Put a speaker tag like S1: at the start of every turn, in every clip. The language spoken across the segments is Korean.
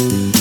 S1: you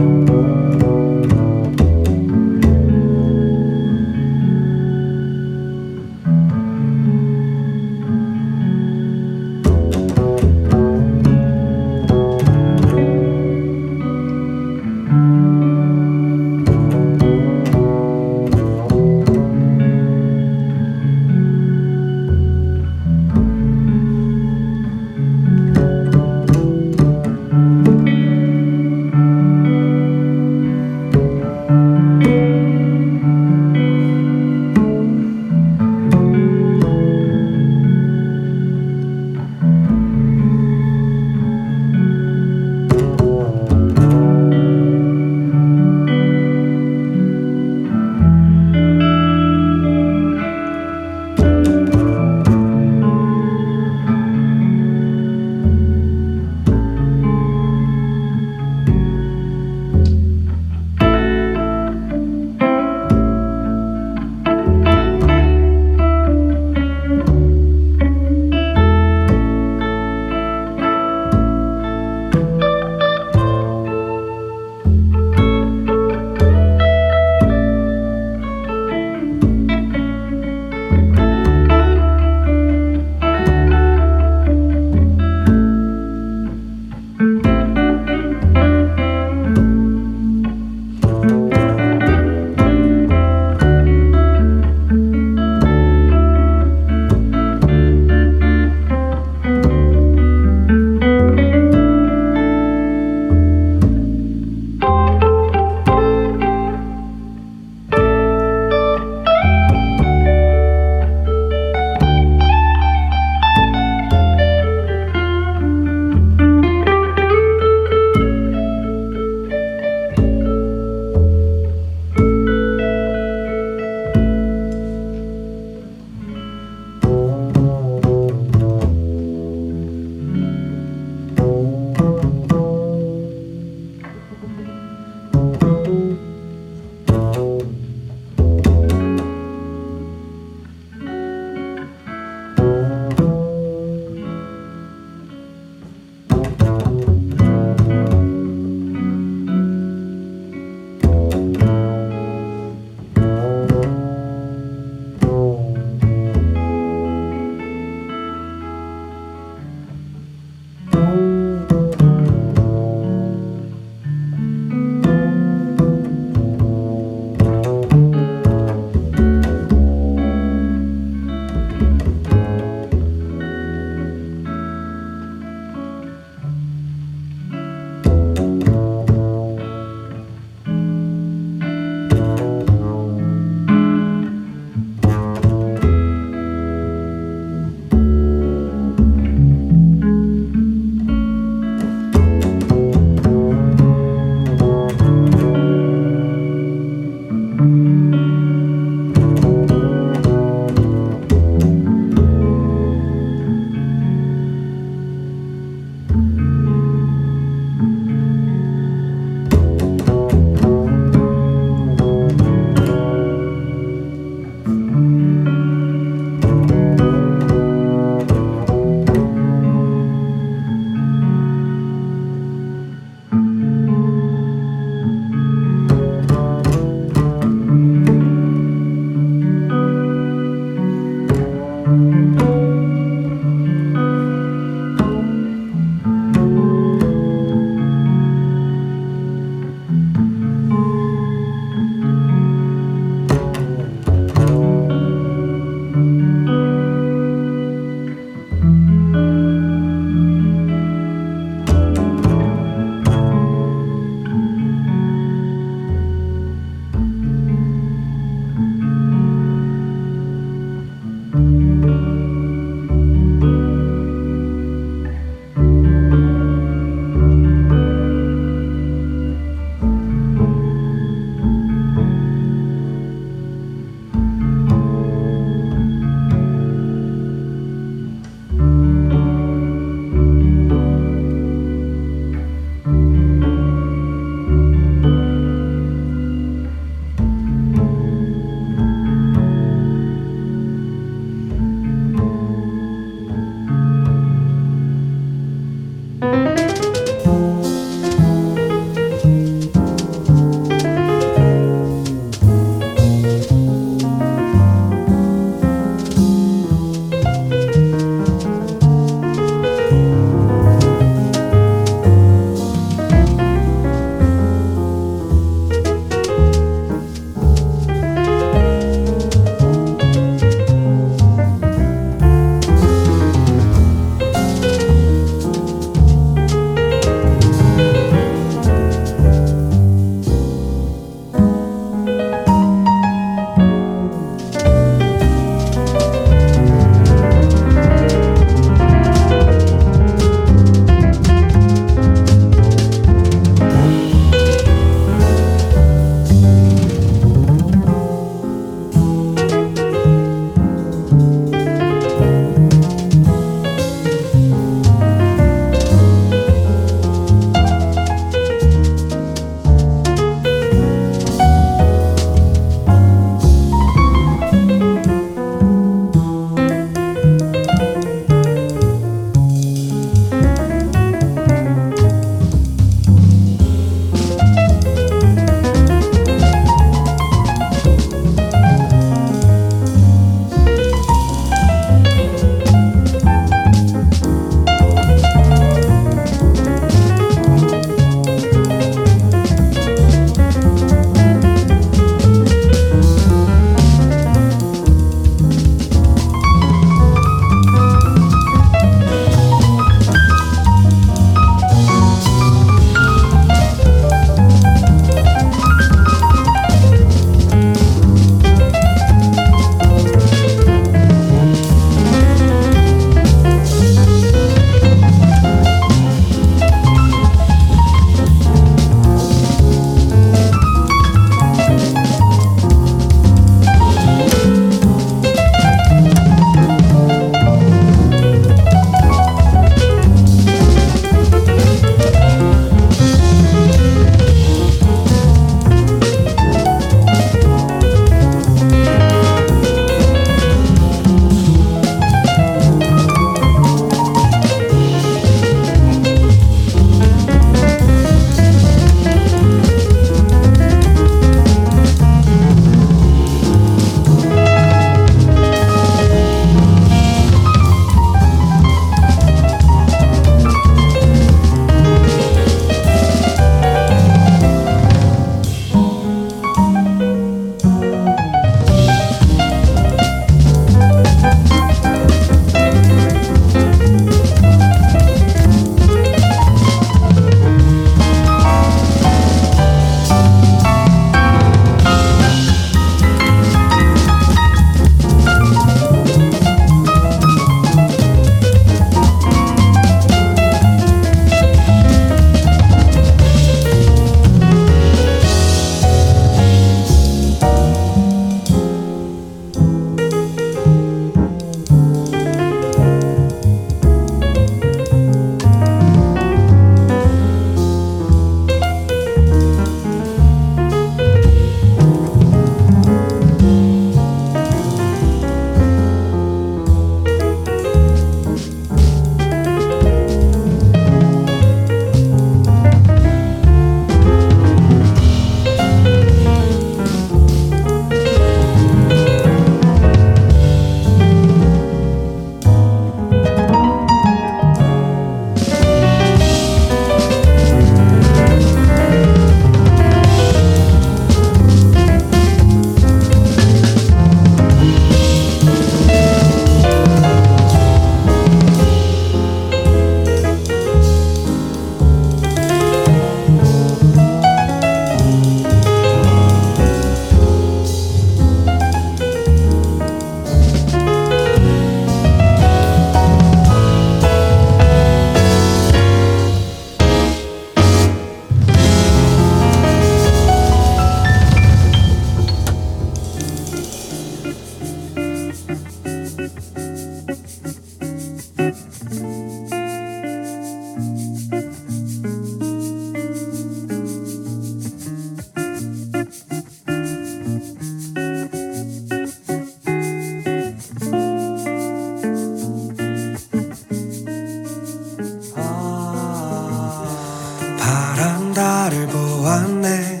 S1: 좋았네.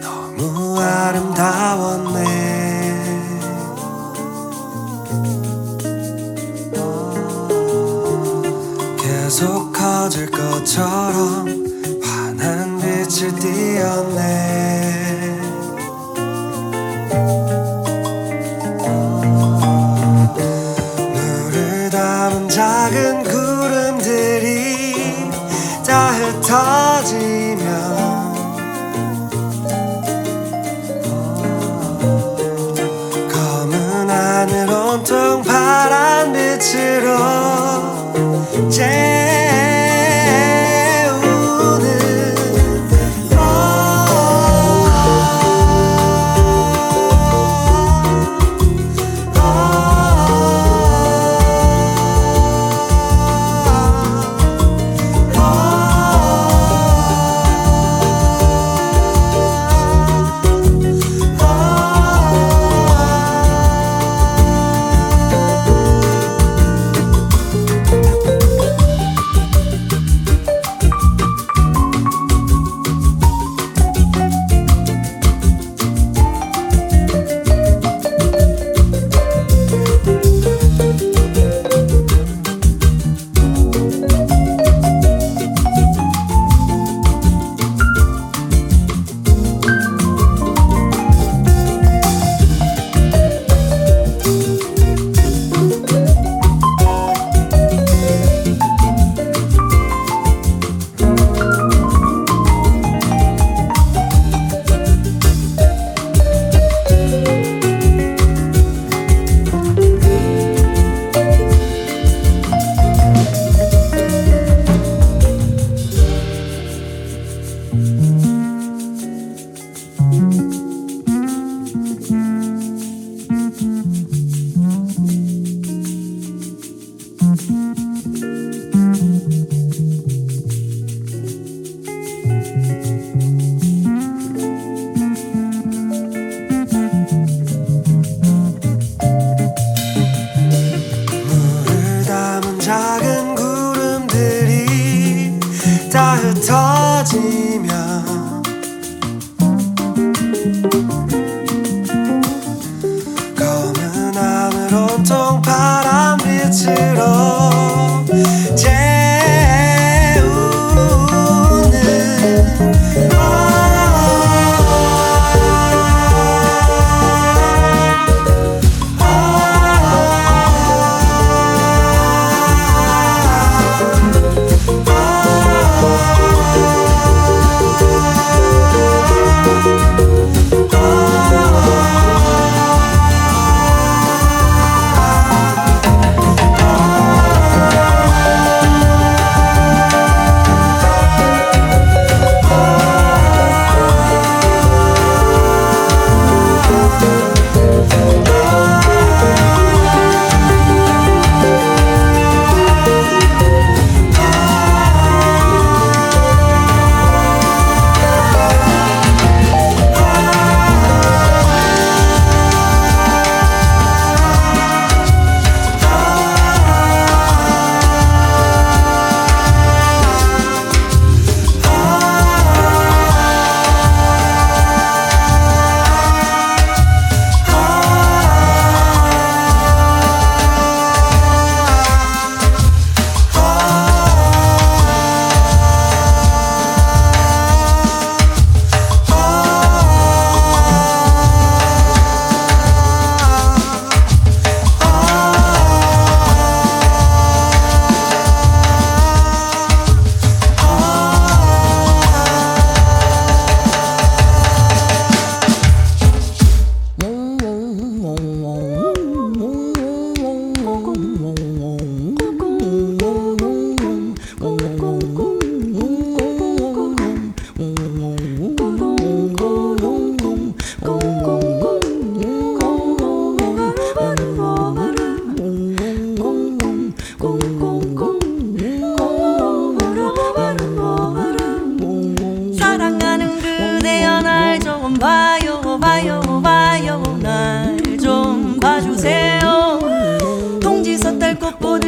S1: 너무 아름다웠네. 계속 커질 것처럼 환한 빛을 띄었네. 눈을 담은 작은 구름들이
S2: 따뜻한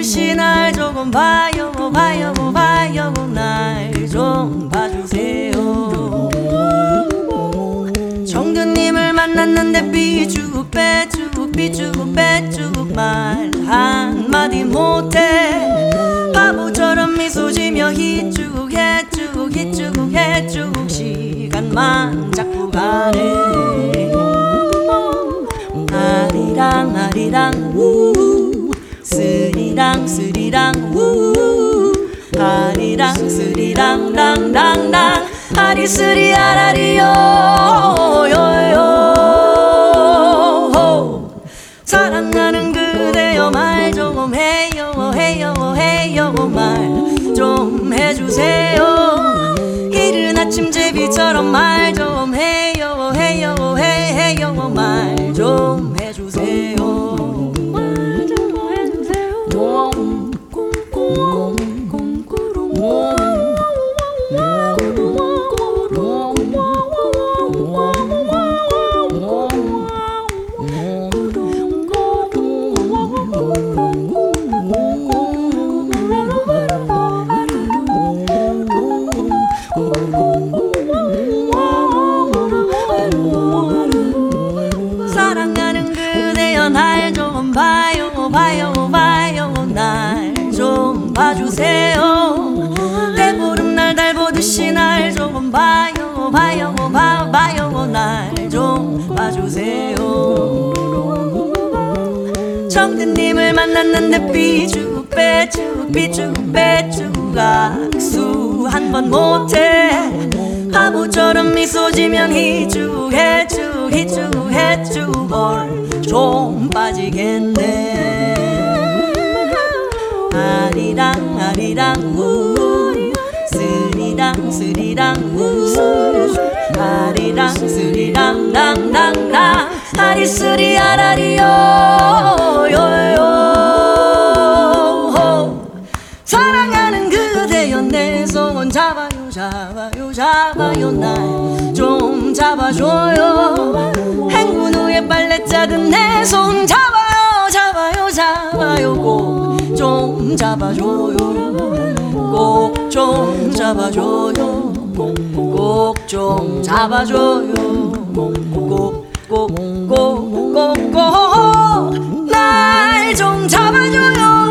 S2: 주신 날 조금 봐요 봐요 봐요. 날 좀 봐주세요. 정규님을 만났는데 삐죽 빼죽 삐죽 빼죽 말 한마디 못해. 바보처럼 미소 지며 희죽 해죽 희죽 해쭉 시간만 자꾸 가네. 아리랑 아리랑 리랑 스리랑 우 아리랑 스리랑 랑랑랑 아리스리 아라리요 요요 만났는데 삐죽 빼죽 삐죽 빼죽 악수 한 번 못해. 바보처럼 미소 지면 희죽 해죽 희죽 해죽 뭘좀 빠지겠네. 아리랑 아리랑 우 스리랑 스리랑 우. 아리랑 스리랑 랑랑랑. 아리스리 아라리요 잡아요 날 좀 잡아줘요 행군 후에 빨래 짜든 내 손 잡아요 잡아요 잡아요 꼭 좀 잡아줘요 꼭 좀 잡아줘요 꼭 좀 잡아줘요 꼭꼭꼭꼭꼭 날 좀 잡아줘요